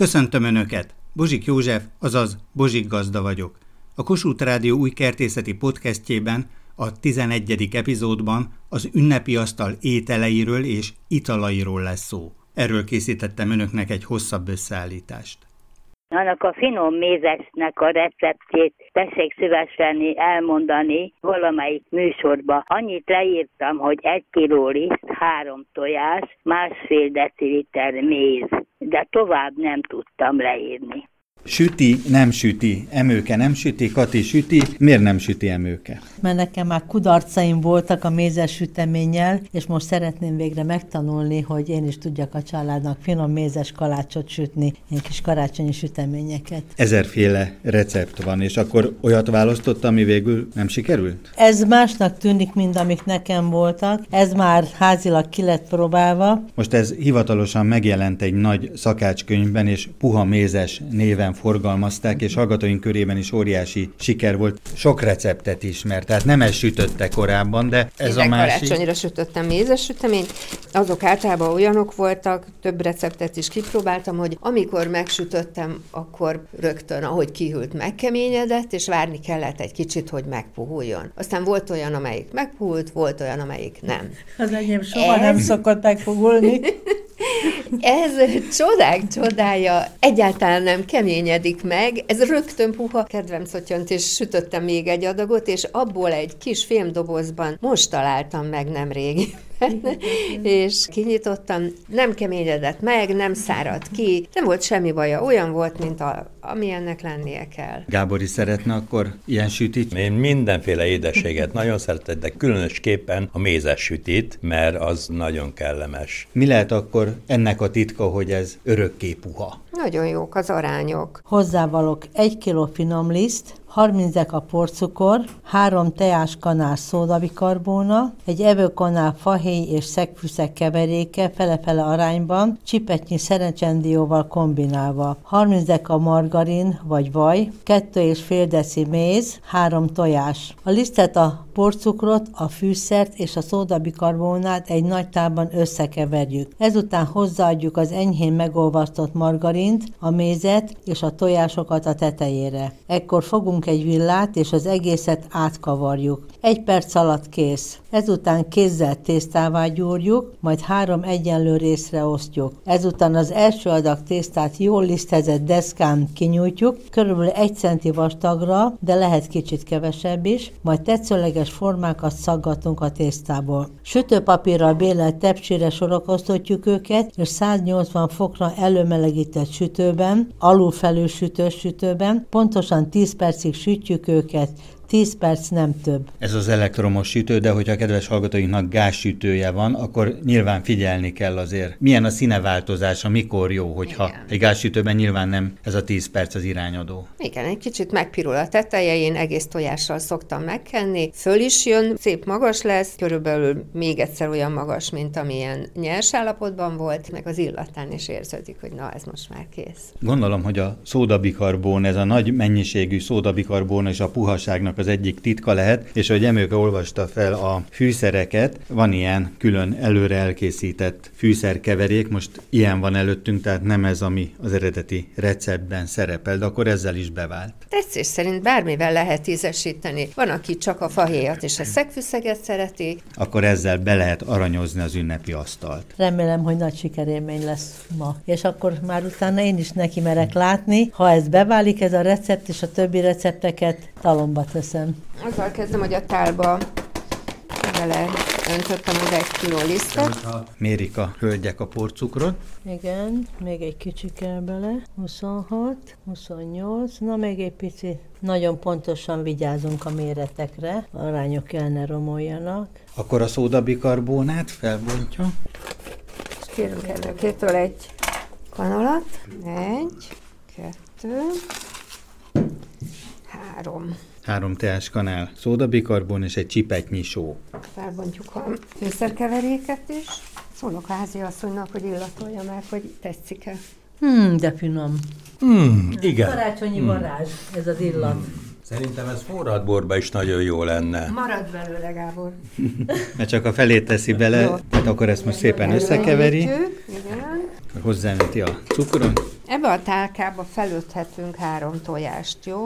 Köszöntöm Önöket! Bozsik József, azaz Bozsik Gazda vagyok. A Kossuth Rádió új kertészeti podcastjében, a 11. epizódban az ünnepi asztal ételeiről és italairól lesz szó. Erről készítettem Önöknek egy hosszabb összeállítást. Annak a finom mézesnek a receptjét tessék szívesen elmondani valamelyik műsorba. Annyit leírtam, hogy egy kiló liszt, három tojás, másfél deciliter méz, de tovább nem tudtam leírni. Süti, nem süti, emőke nem süti, Kati süti, miért nem süti emőke? Mert nekem már kudarcaim voltak a mézes süteménnyel, és most szeretném végre megtanulni, hogy én is tudjak a családnak finom mézes kalácsot sütni, ilyen kis karácsonyi süteményeket. Ezerféle recept van, és akkor olyat választott, ami végül nem sikerült? Ez másnak tűnik, mint amik nekem voltak. Ez már házilag ki lett próbálva. Most ez hivatalosan megjelent egy nagy szakácskönyvben, és puha mézes néven néven forgalmazták, és hallgatóink körében is óriási siker volt. Sok receptet ismert, tehát nem ez sütötte korábban, de ez Minden a másik... karácsonyra sütöttem mézes süteményt. Azok általában olyanok voltak, több receptet is kipróbáltam, hogy amikor megsütöttem, akkor rögtön, ahogy kihűlt, megkeményedett, és várni kellett egy kicsit, hogy megpuhuljon. Aztán volt olyan, amelyik megpuhult, volt olyan, amelyik nem. Az enyém soha ez... nem szokott megpuhulni. Ez csodák csodája, egyáltalán nem keményedik meg, ez rögtön puha. Kedvem szotyant, és sütöttem még egy adagot, és abból egy kis fémdobozban most találtam meg nem régi és kinyitottam, nem keményedett meg, nem száradt ki, nem volt semmi baja, olyan volt, mint a, ami ennek lennie kell. Gábor is szeretne akkor ilyen sütit? Én mindenféle édességet nagyon szeretek, de különösképpen a mézes sütit, mert az nagyon kellemes. Mi lehet akkor ennek a titka, hogy ez örökké puha? Nagyon jók az arányok. Hozzávalok egy kiló finom liszt, 30 deka porcukor, 3 teás kanál szódabikarbóna, egy evőkanál fahéj és szegfűszeg keveréke fele-fele arányban, csipetnyi szerencsendióval kombinálva, 30 deka margarin vagy vaj, 2,5 deci méz, 3 tojás. A lisztet a porcukrot, a fűszert és a szódabikarbonát egy nagy tálban összekeverjük. Ezután hozzáadjuk az enyhén megolvasztott margarint, a mézet és a tojásokat a tetejére. Ekkor fogunk egy villát, és az egészet átkavarjuk. Egy perc alatt kész. Ezután kézzel tésztává gyúrjuk, majd három egyenlő részre osztjuk. Ezután az első adag tésztát jól lisztezett deszkán kinyújtjuk, körülbelül egy centi vastagra, de lehet kicsit kevesebb is, majd tetszőleges formákat szaggatunk a tésztából. Sütőpapírral bélelt tepsére sorakoztatjuk őket, és 180 fokra előmelegített sütőben, alulfelül sütős sütőben, pontosan 10 percig sütjük őket, 10 perc nem több. Ez az elektromos sütő, de hogyha a kedves hallgatóinknak gázsütője van, akkor nyilván figyelni kell azért. Milyen a színeváltozása, mikor jó, hogyha Igen. egy gázsütőben nyilván nem ez a 10 perc az irányadó. Igen, egy kicsit megpirul a teteje, én egész tojással szoktam megkenni, föl is jön, szép magas lesz, körülbelül még egyszer olyan magas, mint amilyen nyers állapotban volt, meg az illatán is érződik, hogy na, ez most már kész. Gondolom, hogy a szódabikarbón, ez a nagy mennyiségű szódabikarbón és a puhaságnak az egyik titka lehet, és hogy Emőke olvasta fel a fűszereket, van ilyen külön előre elkészített fűszerkeverék, most ilyen van előttünk, tehát nem ez, ami az eredeti receptben szerepel, de akkor ezzel is bevált. Tetszés szerint bármivel lehet ízesíteni. Van, aki csak a fahéjat és a szegfűszeget szereti. Akkor ezzel be lehet aranyozni az ünnepi asztalt. Remélem, hogy nagy sikerélmény lesz ma. És akkor már utána én is neki merek látni, ha ez beválik, ez a recept és a többi recepteket talomba tesz teszem? Azzal kezdem, hogy a tálba bele öntöttem az egy kiló lisztet. Mérik a hölgyek a porcukrot. Igen, még egy kicsi kell bele. 26, 28, na még egy pici. Nagyon pontosan vigyázunk a méretekre, arányok el ne romoljanak. Akkor a szódabikarbónát felbontja. kérünk előkétől egy kanalat. Egy, kettő, három három teás kanál szódabikarbon és egy csipetnyi só. Felbontjuk a főszerkeveréket is. Szólok a házi asszonynak, hogy illatolja meg, hogy tetszik-e. Hmm, de finom. Hmm, igen. Karácsonyi hmm. varázs, ez az illat. Hmm. Szerintem ez forradborba is nagyon jó lenne. Marad belőle, Gábor. Mert csak a felét teszi bele, jó. tehát akkor ezt most szépen összekeveri. Igen. Hozzámeti a cukron. Ebbe a tálkába felöthetünk három tojást, jó?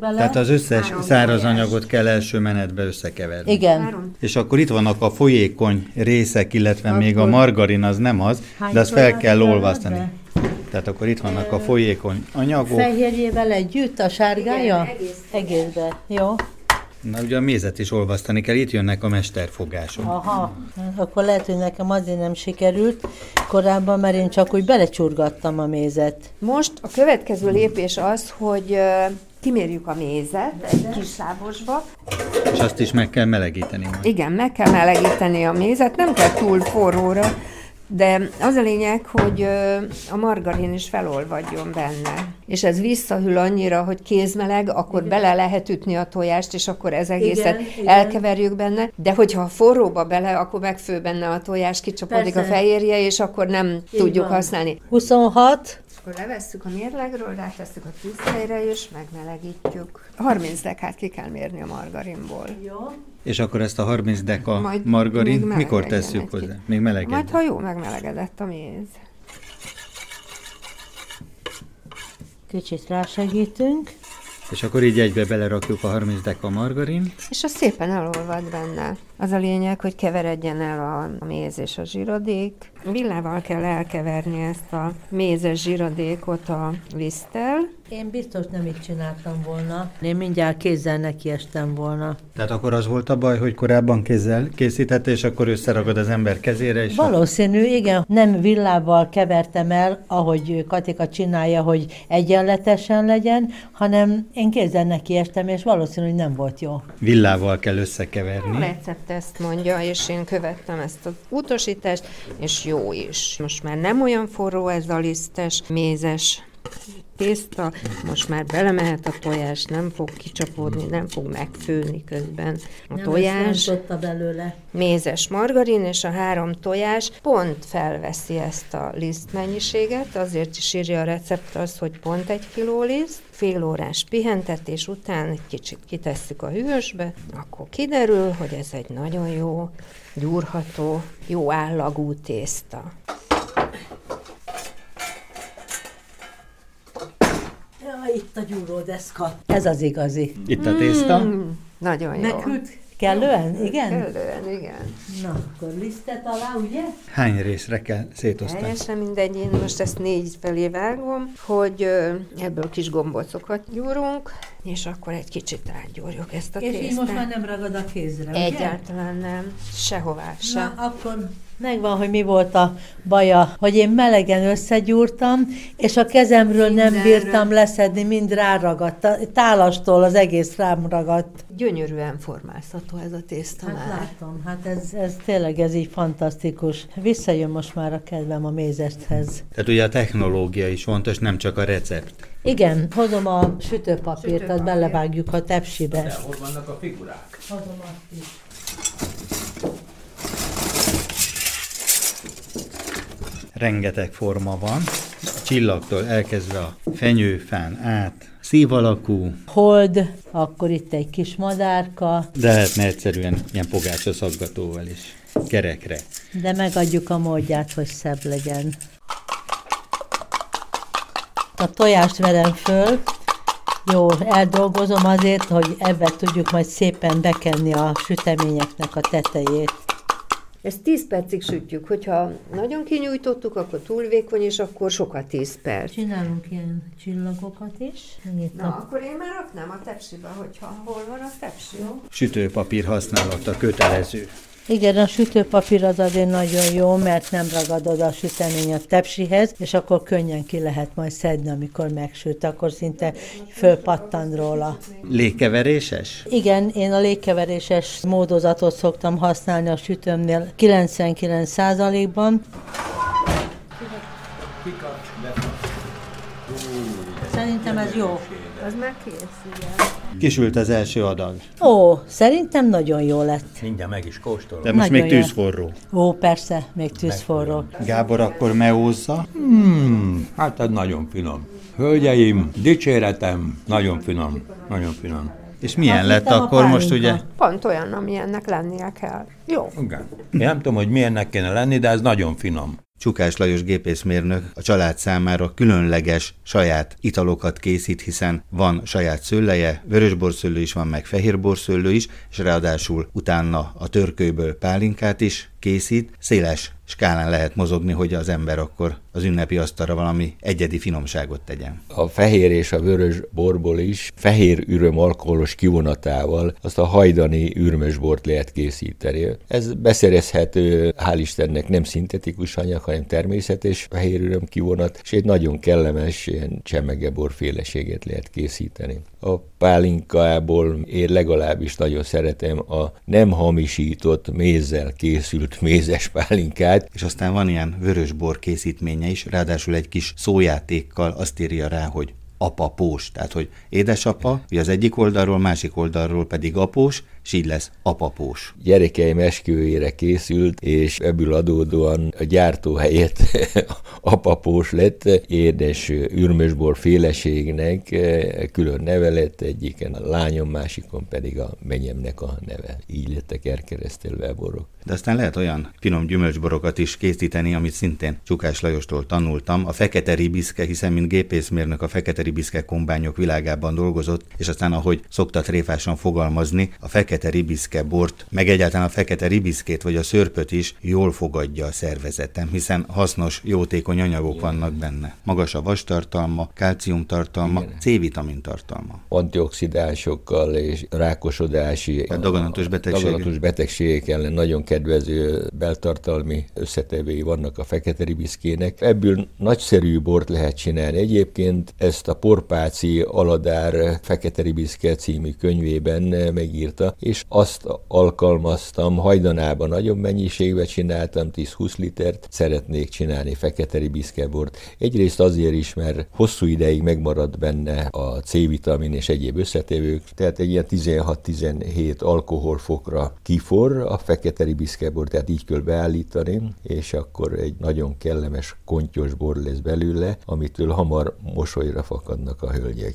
Bele. Tehát az összes Három száraz tojás. anyagot kell első menetbe összekeverni. Igen. Három. És akkor itt vannak a folyékony részek, illetve még a margarin az nem az, de azt fel kell olvasztani. Tehát akkor itt vannak a folyékony anyagok. Fehérjével együtt a sárgája? Igen, egész. Egészbe. Jó. Na ugye a mézet is olvasztani kell, itt jönnek a mesterfogások. Aha, akkor lehet, hogy nekem azért nem sikerült korábban, mert én csak úgy belecsurgattam a mézet. Most a következő lépés az, hogy kimérjük a mézet egy kis szávosba. És azt is meg kell melegíteni. majd. Igen, meg kell melegíteni a mézet, nem kell túl forróra, de az a lényeg, hogy a margarin is felolvadjon benne. És ez visszahűl annyira, hogy kézmeleg, akkor bele lehet ütni a tojást, és akkor ez egészet Igen, igen. elkeverjük benne. De hogyha forróba bele, akkor megfő benne a tojás, kicsapódik a fehérje, és akkor nem tudjuk van. használni. 26, Akkor levesszük a mérlegről, rátesszük a tűzhelyre, és megmelegítjük. 30 dekát ki kell mérni a margarinból. jó. És akkor ezt a 30 deka Majd margarin mikor tesszük hozzá? Még melegedjen. Majd, ha jó megmelegedett a méz. Kicsit rásegítünk. És akkor így egybe belerakjuk a 30 deka margarin. És az szépen elolvad benne. Az a lényeg, hogy keveredjen el a, a méz és a zsírodék. Villával kell elkeverni ezt a mézes zsírodékot a liszttel. Én biztos nem így csináltam volna. Én mindjárt kézzel nekiestem volna. Tehát akkor az volt a baj, hogy korábban kézzel készítette, és akkor összeragad az ember kezére, és Valószínű, igen, nem villával kevertem el, ahogy Katika csinálja, hogy egyenletesen legyen, hanem én kézzel nekiestem, és valószínű, hogy nem volt jó. villával kell A összekeverni. recept ezt mondja, és én követtem ezt az utasítást, és jó is. Most már nem olyan forró ez a lisztes, mézes tészta, most már belemehet a tojás, nem fog kicsapódni, nem fog megfőni közben a tojás. Nem belőle. mézes margarin, és a három tojás pont felveszi ezt a liszt mennyiséget, azért is írja a recept az, hogy pont egy kiló liszt, fél órás pihentetés után egy kicsit kitesszük a hűvösbe, akkor kiderül, hogy ez egy nagyon jó, gyúrható, jó állagú tészta. Ja, itt a gyúródeszka. Ez az igazi. Itt a tészta. Mm, nagyon jó. Nekült kellően? Igen? Kellően, igen. Na, akkor lisztet alá, ugye? Hány részre kell szétosztani? Teljesen mindegy, én most ezt négy felé vágom, hogy ebből kis gombocokat gyúrunk, és akkor egy kicsit rágyúrjuk ezt a És így tésztát. most már nem ragad a kézre, ugye? Egyáltalán nem, sehová Na, sem. akkor megvan, hogy mi volt a baja, hogy én melegen összegyúrtam, és a kezemről nem Mindenről. bírtam leszedni, mind ráragadt. A tálastól az egész rám ragadt. Gyönyörűen formázható ez a tészta Hát már. látom, hát ez, ez tényleg ez így fantasztikus. Visszajön most már a kedvem a mézesthez. Tehát ugye a technológia is fontos, nem csak a recept. Igen, hozom a sütőpapírt, azt belevágjuk a tepsibe. Hol vannak a figurák? Hozom azt is. Rengeteg forma van, a csillagtól elkezdve a fenyőfán át, szív alakú, Hold, akkor itt egy kis madárka, de lehetne egyszerűen ilyen pogácsa szaggatóval is, kerekre. de megadjuk a módját, hogy szebb legyen. A tojást verem föl, jó, eldolgozom azért, hogy ebbe tudjuk majd szépen bekenni a süteményeknek a tetejét. Ezt 10 percig sütjük, hogyha nagyon kinyújtottuk, akkor túl vékony, és akkor sokat 10 perc. Csinálunk ilyen csillagokat is. Itt Na, a akkor én már raknám a tepsibe, hogyha hol van a tepsi. Jó? Sütőpapír használata kötelező. Igen, a sütőpapír az azért nagyon jó, mert nem ragad oda a sütemény a tepsihez, és akkor könnyen ki lehet majd szedni, amikor megsüt, akkor szinte fölpattan róla. Légkeveréses? Igen, én a légkeveréses módozatot szoktam használni a sütőmnél 99%-ban. Szerintem ez jó. Az már kész, igen. Kisült az első adag, Ó, szerintem nagyon jó lett. Mindjárt meg is kóstolom. de most Nagyon még jó. tűzforró. Ó, persze, még tűzforró. Gábor akkor meózza. Hmm, hát ez nagyon finom. Hölgyeim, dicséretem, nagyon finom, nagyon finom. És milyen Azt lett akkor most ugye? Pont olyan, amilyennek lennie kell. Jó. Igen. Én nem tudom, hogy milyennek kéne lenni, de ez nagyon finom. Csukás Lajos gépészmérnök a család számára különleges saját italokat készít, hiszen van saját szőleje, vörösborszőlő is van, meg fehérborszőlő is, és ráadásul utána a törkőből pálinkát is készít. Széles skálán lehet mozogni, hogy az ember akkor az ünnepi asztalra valami egyedi finomságot tegyen. A fehér és a vörös borból is fehér üröm alkoholos kivonatával azt a hajdani ürmösbort lehet készíteni. Ez beszerezhető, hál' Istennek nem szintetikus anyag, hanem természetes fehér üröm kivonat, és egy nagyon kellemes ilyen csemmegebor féleséget lehet készíteni. A pálinkából én legalábbis nagyon szeretem a nem hamisított mézzel készült mézes pálinkát. És aztán van ilyen vörösbor készítménye is, ráadásul egy kis szójátékkal azt írja rá, hogy apapós, tehát hogy édesapa, hogy az egyik oldalról, másik oldalról pedig após, és így lesz apapós. Gyerekeim esküvőjére készült, és ebből adódóan a gyártó helyett apapós lett, édes ürmösbor féleségnek külön neve lett, egyiken a lányom, másikon pedig a menyemnek a neve. Így lettek elkeresztelve a borok. De aztán lehet olyan finom gyümölcsborokat is készíteni, amit szintén Csukás Lajostól tanultam. A fekete ribiszke, hiszen mint gépészmérnök a fekete ribiszke kombányok világában dolgozott, és aztán ahogy szokta tréfásan fogalmazni, a fekete ribiszke bort, meg egyáltalán a fekete ribiszkét vagy a szörpöt is jól fogadja a szervezetem, hiszen hasznos, jótékony anyagok Igen. vannak benne. Magas a vastartalma, kálcium tartalma, C-vitamin tartalma. Antioxidánsokkal és rákosodási, a daganatos, betegség. daganatos betegségek ellen nagyon kedvező beltartalmi összetevői vannak a fekete ribiszkének. Ebből nagyszerű bort lehet csinálni. Egyébként ezt a Porpáci Aladár Fekete Ribiszke című könyvében megírta, és azt alkalmaztam, hajdanában nagyobb mennyiségben csináltam, 10-20 litert, szeretnék csinálni fekete ribiszkebort. Egyrészt azért is, mert hosszú ideig megmarad benne a C-vitamin és egyéb összetevők, tehát egy ilyen 16-17 alkoholfokra kifor a fekete ribiszkebor, tehát így kell beállítani, és akkor egy nagyon kellemes kontyos bor lesz belőle, amitől hamar mosolyra fakadnak a hölgyek.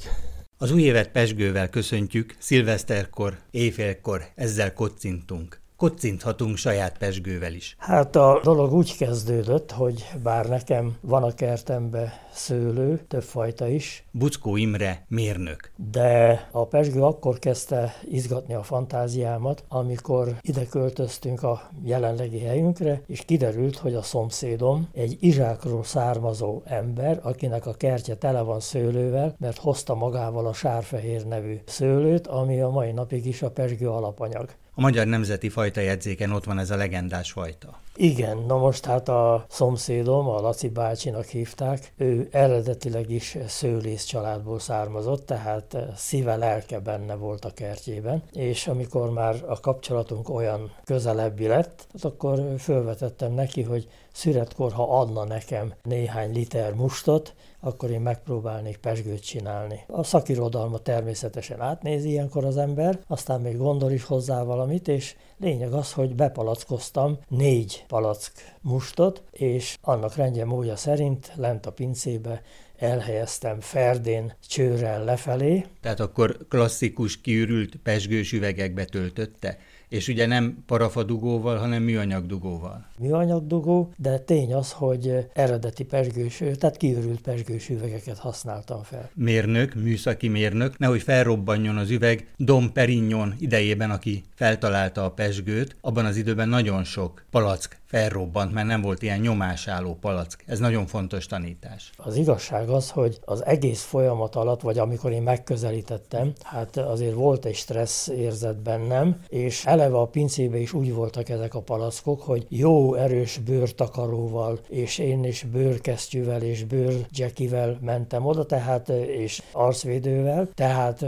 Az új évet pesgővel köszöntjük, szilveszterkor, éjfélkor ezzel kocintunk kocinthatunk saját pesgővel is. Hát a dolog úgy kezdődött, hogy bár nekem van a kertembe szőlő, többfajta is. Buckó Imre mérnök. De a pesgő akkor kezdte izgatni a fantáziámat, amikor ide költöztünk a jelenlegi helyünkre, és kiderült, hogy a szomszédom egy izsákról származó ember, akinek a kertje tele van szőlővel, mert hozta magával a sárfehér nevű szőlőt, ami a mai napig is a pesgő alapanyag. A Magyar Nemzeti Fajta jegyzéken ott van ez a legendás fajta. Igen, na most hát a szomszédom, a Laci bácsinak hívták, ő eredetileg is szőlész családból származott, tehát szíve, lelke benne volt a kertjében, és amikor már a kapcsolatunk olyan közelebbi lett, hát akkor felvetettem neki, hogy szüretkor, ha adna nekem néhány liter mustot, akkor én megpróbálnék pesgőt csinálni. A szakirodalma természetesen átnézi ilyenkor az ember, aztán még gondol is hozzá valamit, és lényeg az, hogy bepalackoztam négy palack mustot, és annak rendje módja szerint lent a pincébe elhelyeztem ferdén csőrrel lefelé. Tehát akkor klasszikus kiürült pesgős üvegekbe töltötte? És ugye nem parafadugóval, hanem műanyagdugóval. Műanyagdugó, de tény az, hogy eredeti pesgős, tehát kiürült pesgős üvegeket használtam fel. Mérnök, műszaki mérnök, nehogy felrobbanjon az üveg, Dom Perignon idejében, aki feltalálta a pesgőt, abban az időben nagyon sok palack felrobbant, mert nem volt ilyen nyomásálló palack. Ez nagyon fontos tanítás. Az igazság az, hogy az egész folyamat alatt, vagy amikor én megközelítettem, hát azért volt egy stressz érzet bennem, és eleve a pincébe is úgy voltak ezek a palackok, hogy jó erős bőrtakaróval, és én is bőrkesztyűvel és bőrjackivel mentem oda, tehát és arcvédővel, tehát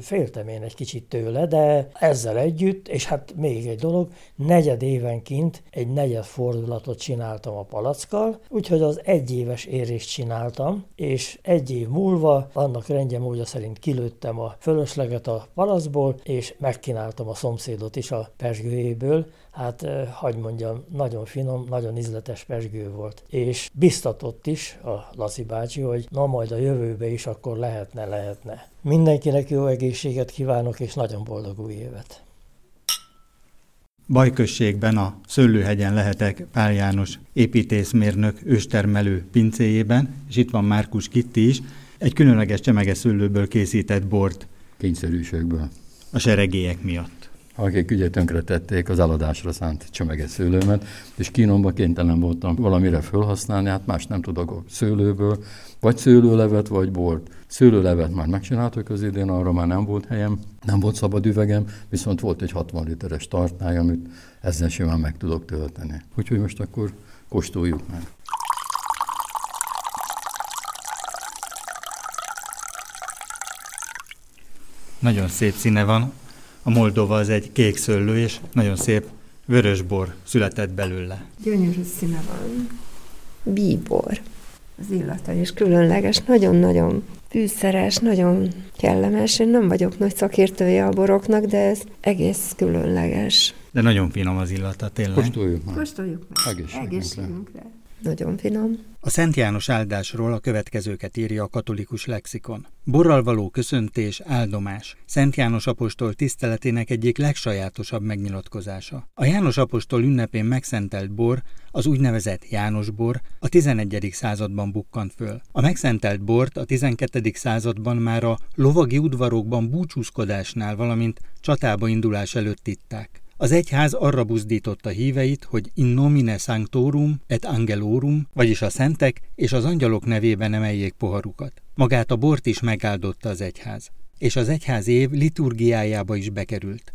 féltem én egy kicsit tőle, de ezzel együtt, és hát még egy dolog, negyed évenként egy negyed fordulatot csináltam a palackkal, úgyhogy az egyéves érést csináltam, és egy év múlva annak rendje módja szerint kilőttem a fölösleget a palacból, és megkínáltam a szomszédot is a pesgőjéből, hát hagyd mondjam, nagyon finom, nagyon ízletes pesgő volt. És biztatott is a Laci bácsi, hogy na majd a jövőbe is akkor lehetne, lehetne. Mindenkinek jó egészséget kívánok, és nagyon boldog új évet! Bajközségben a Szőlőhegyen lehetek Pál János építészmérnök őstermelő pincéjében, és itt van Márkus Kitti is, egy különleges csemegeszőlőből készített bort. Kényszerűségből. A seregélyek miatt. Akik ugye tönkretették az eladásra szánt csemegeszőlőmet, és kínomba kénytelen voltam valamire felhasználni, hát más nem tudok szőlőből, vagy szőlőlevet, vagy bort. Szőlőlevet már megcsináltuk az idén, arra már nem volt helyem, nem volt szabad üvegem, viszont volt egy 60 literes tartály, amit ezzel simán meg tudok tölteni. Úgyhogy most akkor kóstoljuk meg. Nagyon szép színe van. A Moldova az egy kék szőlő, és nagyon szép vörösbor született belőle. Gyönyörű színe van. Bíbor. Az illata is különleges, nagyon-nagyon fűszeres, nagyon kellemes. Én nem vagyok nagy szakértője a boroknak, de ez egész különleges. De nagyon finom az illata, tényleg. Kóstoljuk meg. Kóstoljuk meg. Egészségünkre. Egészségünkre. Nagyon finom. A Szent János áldásról a következőket írja a katolikus lexikon. Borral való köszöntés, áldomás. Szent János apostol tiszteletének egyik legsajátosabb megnyilatkozása. A János apostol ünnepén megszentelt bor, az úgynevezett János bor a 11. században bukkant föl. A megszentelt bort a 12. században már a lovagi udvarokban búcsúzkodásnál, valamint csatába indulás előtt itták. Az egyház arra buzdította híveit, hogy in nomine sanctorum et angelorum, vagyis a szentek és az angyalok nevében emeljék poharukat. Magát a bort is megáldotta az egyház, és az egyház év liturgiájába is bekerült.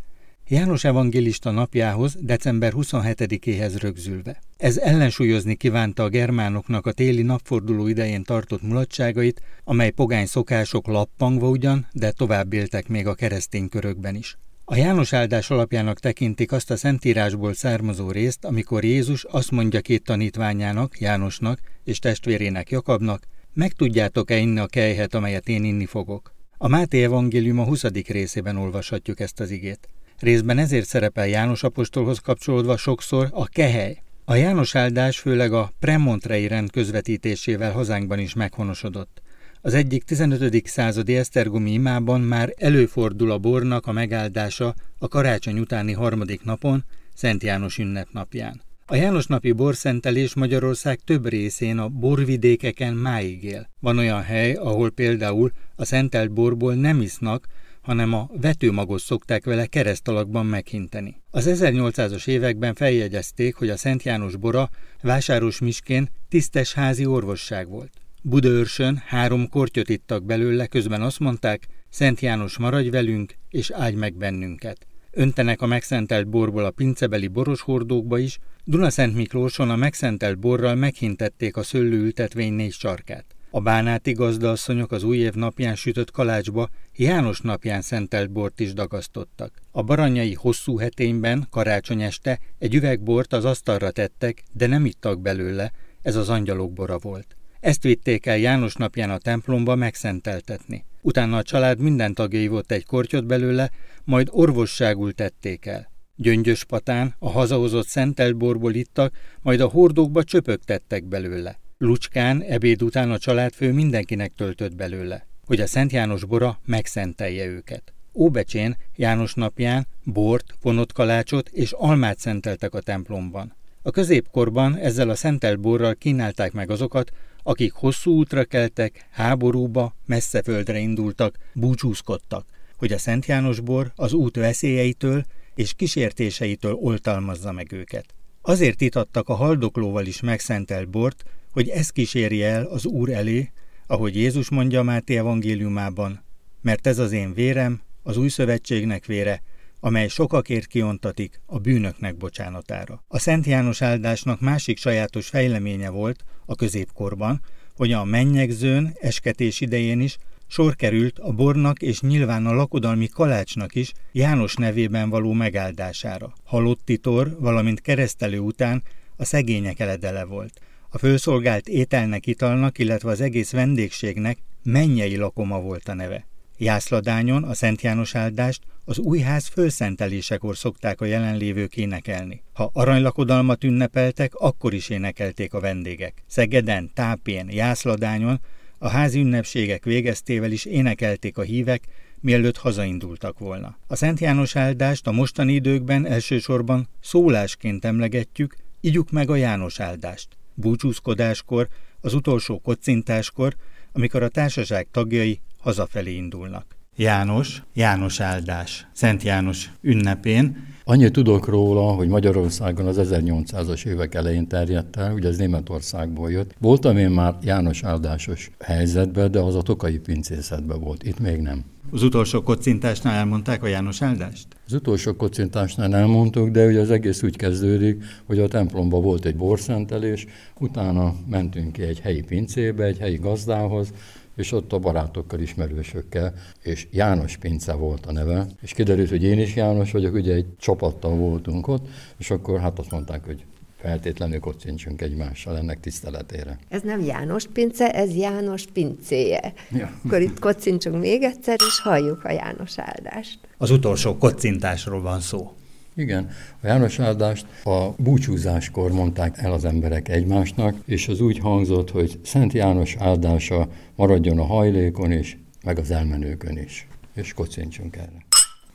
János evangélista napjához, december 27-éhez rögzülve. Ez ellensúlyozni kívánta a germánoknak a téli napforduló idején tartott mulatságait, amely pogány szokások lappangva ugyan, de tovább éltek még a keresztény körökben is. A János áldás alapjának tekintik azt a szentírásból származó részt, amikor Jézus azt mondja két tanítványának, Jánosnak és testvérének Jakabnak, meg tudjátok-e inni a kejhet, amelyet én inni fogok. A Máté evangélium a 20. részében olvashatjuk ezt az igét. Részben ezért szerepel János apostolhoz kapcsolódva sokszor a kehely. A János áldás főleg a Premontrei rend közvetítésével hazánkban is meghonosodott. Az egyik 15. századi esztergomi imában már előfordul a bornak a megáldása a karácsony utáni harmadik napon, Szent János ünnepnapján. A János napi borszentelés Magyarország több részén a borvidékeken máig él. Van olyan hely, ahol például a szentelt borból nem isznak, hanem a vetőmagot szokták vele keresztalakban meghinteni. Az 1800-as években feljegyezték, hogy a Szent János bora vásáros miskén tisztes házi orvosság volt. Budaörsön három kortyot ittak belőle, közben azt mondták, Szent János maradj velünk, és áldj meg bennünket. Öntenek a megszentelt borból a pincebeli boros hordókba is, Dunaszent Miklóson a megszentelt borral meghintették a szőlőültetvény négy sarkát. A bánáti gazdaasszonyok az új év napján sütött kalácsba János napján szentelt bort is dagasztottak. A baranyai hosszú hetényben, karácsony este egy üvegbort az asztalra tettek, de nem ittak belőle, ez az angyalok bora volt. Ezt vitték el János napján a templomba megszenteltetni. Utána a család minden tagja ivott egy kortyot belőle, majd orvosságul tették el. Gyöngyös patán a hazahozott szentelt borból ittak, majd a hordókba csöpök tettek belőle. Lucskán ebéd után a családfő mindenkinek töltött belőle, hogy a Szent János bora megszentelje őket. Óbecsén János napján bort, vonott kalácsot és almát szenteltek a templomban. A középkorban ezzel a szentelt borral kínálták meg azokat, akik hosszú útra keltek, háborúba, messze földre indultak, búcsúzkodtak, hogy a Szent János bor az út veszélyeitől és kísértéseitől oltalmazza meg őket. Azért itattak a haldoklóval is megszentelt bort, hogy ez kísérje el az Úr elé, ahogy Jézus mondja Máté evangéliumában, mert ez az én vérem, az új szövetségnek vére, amely sokakért kiontatik a bűnöknek bocsánatára. A Szent János áldásnak másik sajátos fejleménye volt a középkorban, hogy a mennyegzőn esketés idején is sor került a bornak és nyilván a lakodalmi kalácsnak is János nevében való megáldására. Halotti tor, valamint keresztelő után a szegények eledele volt. A fölszolgált ételnek, italnak, illetve az egész vendégségnek mennyei lakoma volt a neve. Jászladányon a Szent János áldást az új ház fölszentelésekor szokták a jelenlévők énekelni. Ha aranylakodalmat ünnepeltek, akkor is énekelték a vendégek. Szegeden, Tápén, Jászladányon a házi ünnepségek végeztével is énekelték a hívek, mielőtt hazaindultak volna. A Szent János áldást a mostani időkben elsősorban szólásként emlegetjük, igyuk meg a János áldást. Búcsúzkodáskor, az utolsó kocintáskor, amikor a társaság tagjai hazafelé indulnak. János, János áldás, Szent János ünnepén. Annyit tudok róla, hogy Magyarországon az 1800-as évek elején terjedt el, ugye ez Németországból jött. Voltam én már János áldásos helyzetben, de az a tokai pincészetben volt, itt még nem. Az utolsó kocintásnál elmondták a János áldást? Az utolsó kocintásnál elmondtuk, de ugye az egész úgy kezdődik, hogy a templomban volt egy borszentelés, utána mentünk ki egy helyi pincébe, egy helyi gazdához, és ott a barátokkal, ismerősökkel, és János Pince volt a neve, és kiderült, hogy én is János vagyok, ugye egy csapattal voltunk ott, és akkor hát azt mondták, hogy feltétlenül kocincsunk egymással ennek tiszteletére. Ez nem János pince, ez János pincéje. Ja. Akkor itt kocincsunk még egyszer, és halljuk a János áldást. Az utolsó kocintásról van szó. Igen, a János áldást a búcsúzáskor mondták el az emberek egymásnak, és az úgy hangzott, hogy Szent János áldása maradjon a hajlékon is, meg az elmenőkön is. És kocincsunk erre.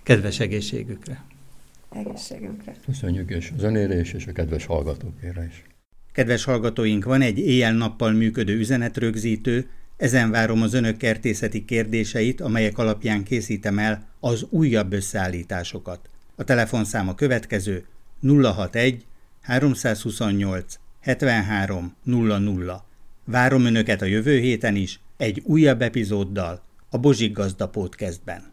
Kedves egészségükre! Egészségünkre! Köszönjük, és az önére is, és a kedves hallgatókére is. Kedves hallgatóink, van egy éjjel-nappal működő üzenetrögzítő, ezen várom az önök kertészeti kérdéseit, amelyek alapján készítem el az újabb összeállításokat. A telefonszám a következő 061 328 73 00. Várom Önöket a jövő héten is egy újabb epizóddal a Bozsik Gazda Podcastben.